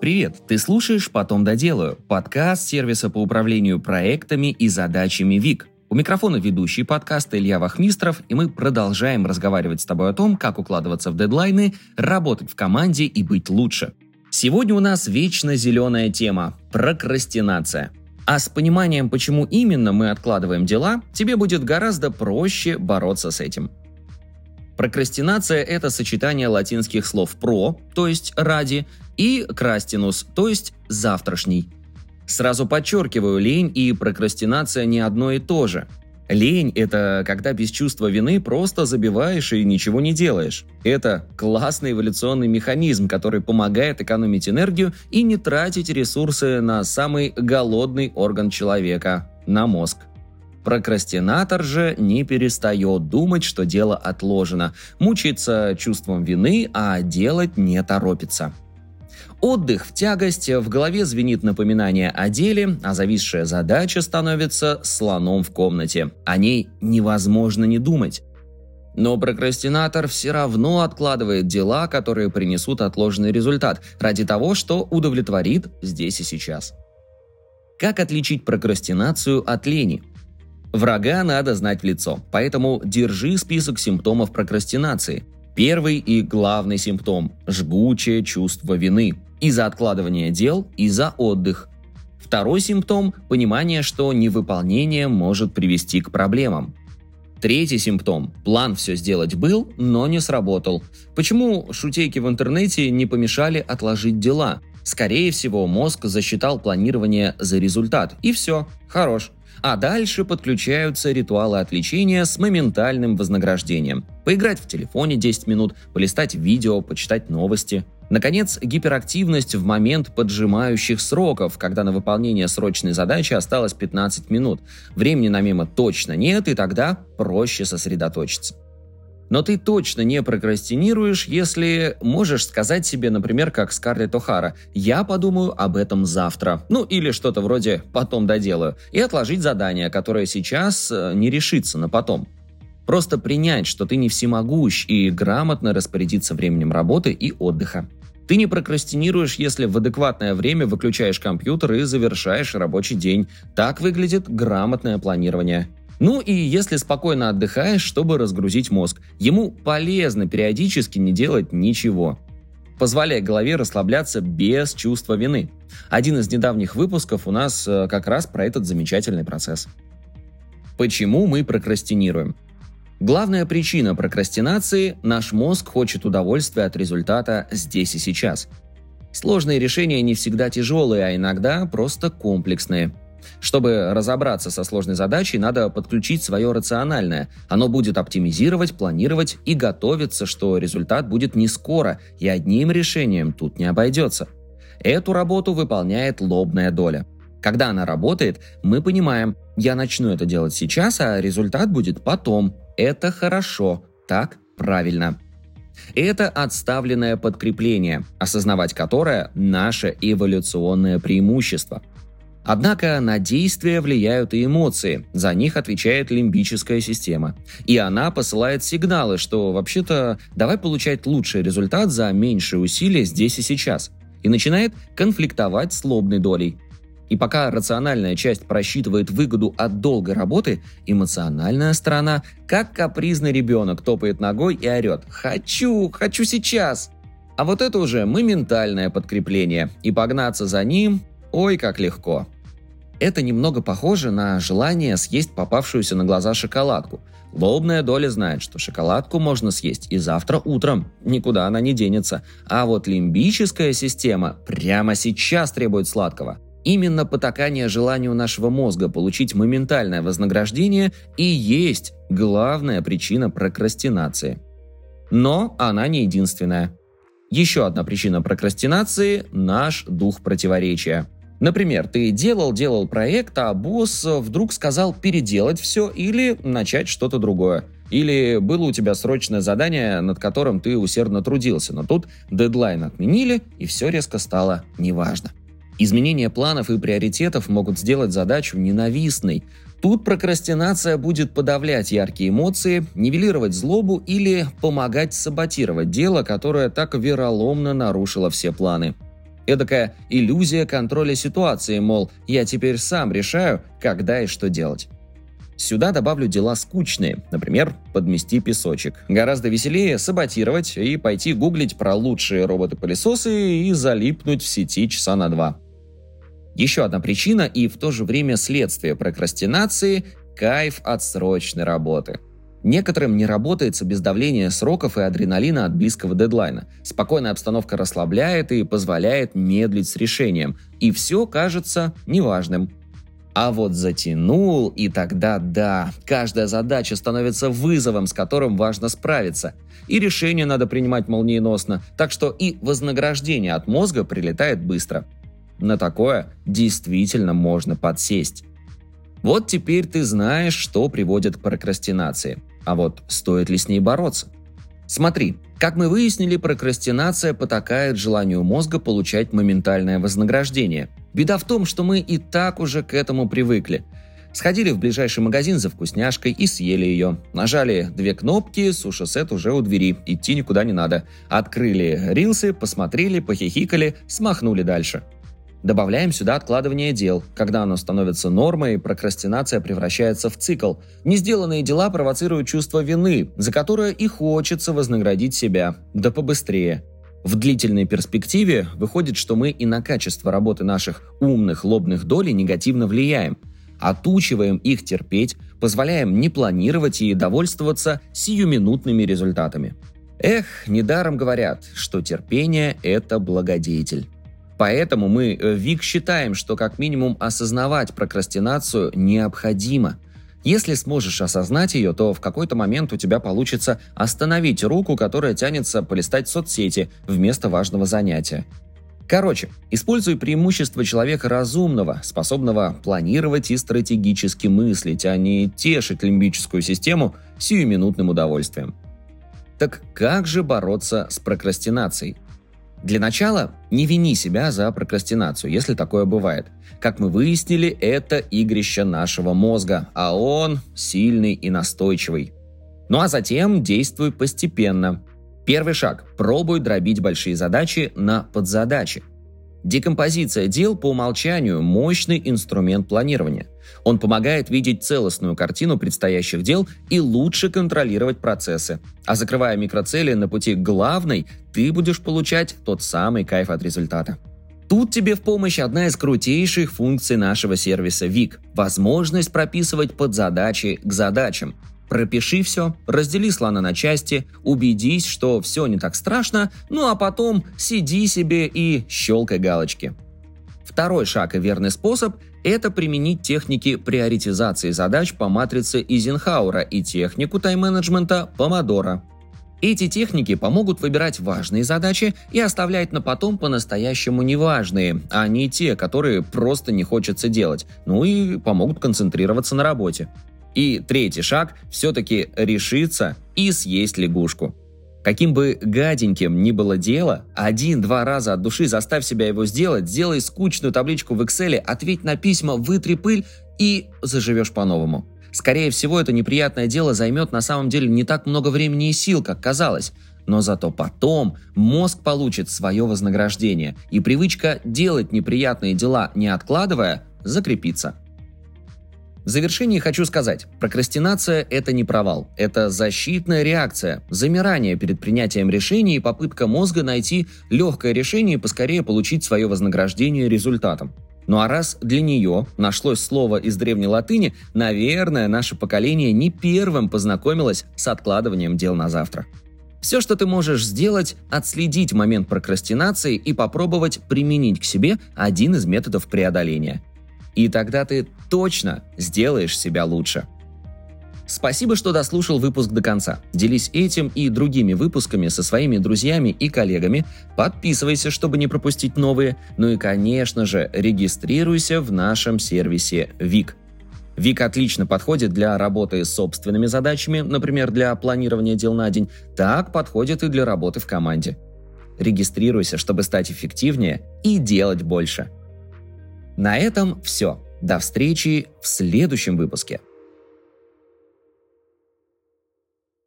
Привет, ты слушаешь «Потом доделаю» – подкаст сервиса по управлению проектами и задачами ВИК. У микрофона ведущий подкаста Илья Вахмистров, и мы продолжаем разговаривать с тобой о том, как укладываться в дедлайны, работать в команде и быть лучше. Сегодня у нас вечно зеленая тема – прокрастинация. А с пониманием, почему именно мы откладываем дела, тебе будет гораздо проще бороться с этим. Прокрастинация – это сочетание латинских слов «про», то есть «ради», и «крастинус», то есть «завтрашний». Сразу подчеркиваю, лень и прокрастинация не одно и то же. Лень – это когда без чувства вины просто забиваешь и ничего не делаешь. Это классный эволюционный механизм, который помогает экономить энергию и не тратить ресурсы на самый голодный орган человека – на мозг. Прокрастинатор же не перестает думать, что дело отложено, мучается чувством вины, а делать не торопится. Отдых в тягость, в голове звенит напоминание о деле, а зависшая задача становится слоном в комнате. О ней невозможно не думать. Но прокрастинатор все равно откладывает дела, которые принесут отложенный результат, ради того, что удовлетворит здесь и сейчас. Как отличить прокрастинацию от лени? Врага надо знать в лицо, поэтому держи список симптомов прокрастинации. Первый и главный симптом – жгучее чувство вины. И за откладывание дел, и за отдых. Второй симптом – понимание, что невыполнение может привести к проблемам. Третий симптом – план все сделать был, но не сработал. Почему шутейки в интернете не помешали отложить дела? Скорее всего, мозг засчитал планирование за результат. И все, хорош. А дальше подключаются ритуалы отвлечения с моментальным вознаграждением. Поиграть в телефоне 10 минут, полистать видео, почитать новости. Наконец, гиперактивность в момент поджимающих сроков, когда на выполнение срочной задачи осталось 15 минут. Времени на мимо точно нет, и тогда проще сосредоточиться. Но ты точно не прокрастинируешь, если можешь сказать себе, например, как Скарлетт О'Хара, «Я подумаю об этом завтра». Ну или что-то вроде «потом доделаю». И отложить задание, которое сейчас э, не решится на потом. Просто принять, что ты не всемогущ и грамотно распорядиться временем работы и отдыха. Ты не прокрастинируешь, если в адекватное время выключаешь компьютер и завершаешь рабочий день. Так выглядит грамотное планирование. Ну и если спокойно отдыхаешь, чтобы разгрузить мозг, ему полезно периодически не делать ничего. Позволяя голове расслабляться без чувства вины. Один из недавних выпусков у нас э, как раз про этот замечательный процесс. Почему мы прокрастинируем? Главная причина прокрастинации – наш мозг хочет удовольствия от результата здесь и сейчас. Сложные решения не всегда тяжелые, а иногда просто комплексные – чтобы разобраться со сложной задачей, надо подключить свое рациональное. Оно будет оптимизировать, планировать и готовиться, что результат будет не скоро, и одним решением тут не обойдется. Эту работу выполняет лобная доля. Когда она работает, мы понимаем, я начну это делать сейчас, а результат будет потом. Это хорошо, так правильно. Это отставленное подкрепление, осознавать которое – наше эволюционное преимущество – Однако на действия влияют и эмоции, за них отвечает лимбическая система. И она посылает сигналы, что вообще-то давай получать лучший результат за меньшие усилия здесь и сейчас. И начинает конфликтовать с лобной долей. И пока рациональная часть просчитывает выгоду от долгой работы, эмоциональная сторона, как капризный ребенок, топает ногой и орет «Хочу! Хочу сейчас!» А вот это уже моментальное подкрепление, и погнаться за ним – ой, как легко. Это немного похоже на желание съесть попавшуюся на глаза шоколадку. Лобная доля знает, что шоколадку можно съесть и завтра утром, никуда она не денется. А вот лимбическая система прямо сейчас требует сладкого. Именно потакание желанию нашего мозга получить моментальное вознаграждение и есть главная причина прокрастинации. Но она не единственная. Еще одна причина прокрастинации – наш дух противоречия – Например, ты делал-делал проект, а босс вдруг сказал переделать все или начать что-то другое. Или было у тебя срочное задание, над которым ты усердно трудился, но тут дедлайн отменили, и все резко стало неважно. Изменение планов и приоритетов могут сделать задачу ненавистной. Тут прокрастинация будет подавлять яркие эмоции, нивелировать злобу или помогать саботировать дело, которое так вероломно нарушило все планы. Эдакая иллюзия контроля ситуации, мол, я теперь сам решаю, когда и что делать. Сюда добавлю дела скучные, например, подмести песочек. Гораздо веселее саботировать и пойти гуглить про лучшие роботы-пылесосы и залипнуть в сети часа на два. Еще одна причина и в то же время следствие прокрастинации – кайф от срочной работы. Некоторым не работается без давления сроков и адреналина от близкого дедлайна. Спокойная обстановка расслабляет и позволяет медлить с решением. И все кажется неважным. А вот затянул, и тогда да, каждая задача становится вызовом, с которым важно справиться. И решение надо принимать молниеносно, так что и вознаграждение от мозга прилетает быстро. На такое действительно можно подсесть. Вот теперь ты знаешь, что приводит к прокрастинации. А вот стоит ли с ней бороться? Смотри, как мы выяснили, прокрастинация потакает желанию мозга получать моментальное вознаграждение. Беда в том, что мы и так уже к этому привыкли. Сходили в ближайший магазин за вкусняшкой и съели ее. Нажали две кнопки, суши-сет уже у двери, идти никуда не надо. Открыли рилсы, посмотрели, похихикали, смахнули дальше – Добавляем сюда откладывание дел. Когда оно становится нормой, прокрастинация превращается в цикл. Не сделанные дела провоцируют чувство вины, за которое и хочется вознаградить себя. Да побыстрее. В длительной перспективе выходит, что мы и на качество работы наших умных лобных долей негативно влияем. Отучиваем их терпеть, позволяем не планировать и довольствоваться сиюминутными результатами. Эх, недаром говорят, что терпение – это благодетель. Поэтому мы э, ВИК считаем, что как минимум осознавать прокрастинацию необходимо. Если сможешь осознать ее, то в какой-то момент у тебя получится остановить руку, которая тянется полистать соцсети вместо важного занятия. Короче, используй преимущество человека разумного, способного планировать и стратегически мыслить, а не тешить лимбическую систему сиюминутным удовольствием. Так как же бороться с прокрастинацией? Для начала не вини себя за прокрастинацию, если такое бывает. Как мы выяснили, это игрище нашего мозга, а он сильный и настойчивый. Ну а затем действуй постепенно. Первый шаг – пробуй дробить большие задачи на подзадачи – Декомпозиция дел по умолчанию – мощный инструмент планирования. Он помогает видеть целостную картину предстоящих дел и лучше контролировать процессы. А закрывая микроцели на пути к главной, ты будешь получать тот самый кайф от результата. Тут тебе в помощь одна из крутейших функций нашего сервиса VIC – возможность прописывать подзадачи к задачам. Пропиши все, раздели слона на части, убедись, что все не так страшно, ну а потом сиди себе и щелкай галочки. Второй шаг и верный способ – это применить техники приоритизации задач по матрице Изенхаура и технику тайм-менеджмента Помодора. Эти техники помогут выбирать важные задачи и оставлять на потом по-настоящему неважные, а не те, которые просто не хочется делать, ну и помогут концентрироваться на работе. И третий шаг – все-таки решиться и съесть лягушку. Каким бы гаденьким ни было дело, один-два раза от души заставь себя его сделать, сделай скучную табличку в Excel, ответь на письма, вытри пыль и заживешь по-новому. Скорее всего, это неприятное дело займет на самом деле не так много времени и сил, как казалось. Но зато потом мозг получит свое вознаграждение, и привычка делать неприятные дела, не откладывая, закрепится. В завершении хочу сказать, прокрастинация – это не провал, это защитная реакция, замирание перед принятием решений и попытка мозга найти легкое решение и поскорее получить свое вознаграждение результатом. Ну а раз для нее нашлось слово из древней латыни, наверное, наше поколение не первым познакомилось с откладыванием дел на завтра. Все, что ты можешь сделать, отследить момент прокрастинации и попробовать применить к себе один из методов преодоления. И тогда ты точно сделаешь себя лучше. Спасибо, что дослушал выпуск до конца. Делись этим и другими выпусками со своими друзьями и коллегами. Подписывайся, чтобы не пропустить новые. Ну и, конечно же, регистрируйся в нашем сервисе ВИК. ВИК отлично подходит для работы с собственными задачами, например, для планирования дел на день. Так подходит и для работы в команде. Регистрируйся, чтобы стать эффективнее и делать больше – на этом все. До встречи в следующем выпуске.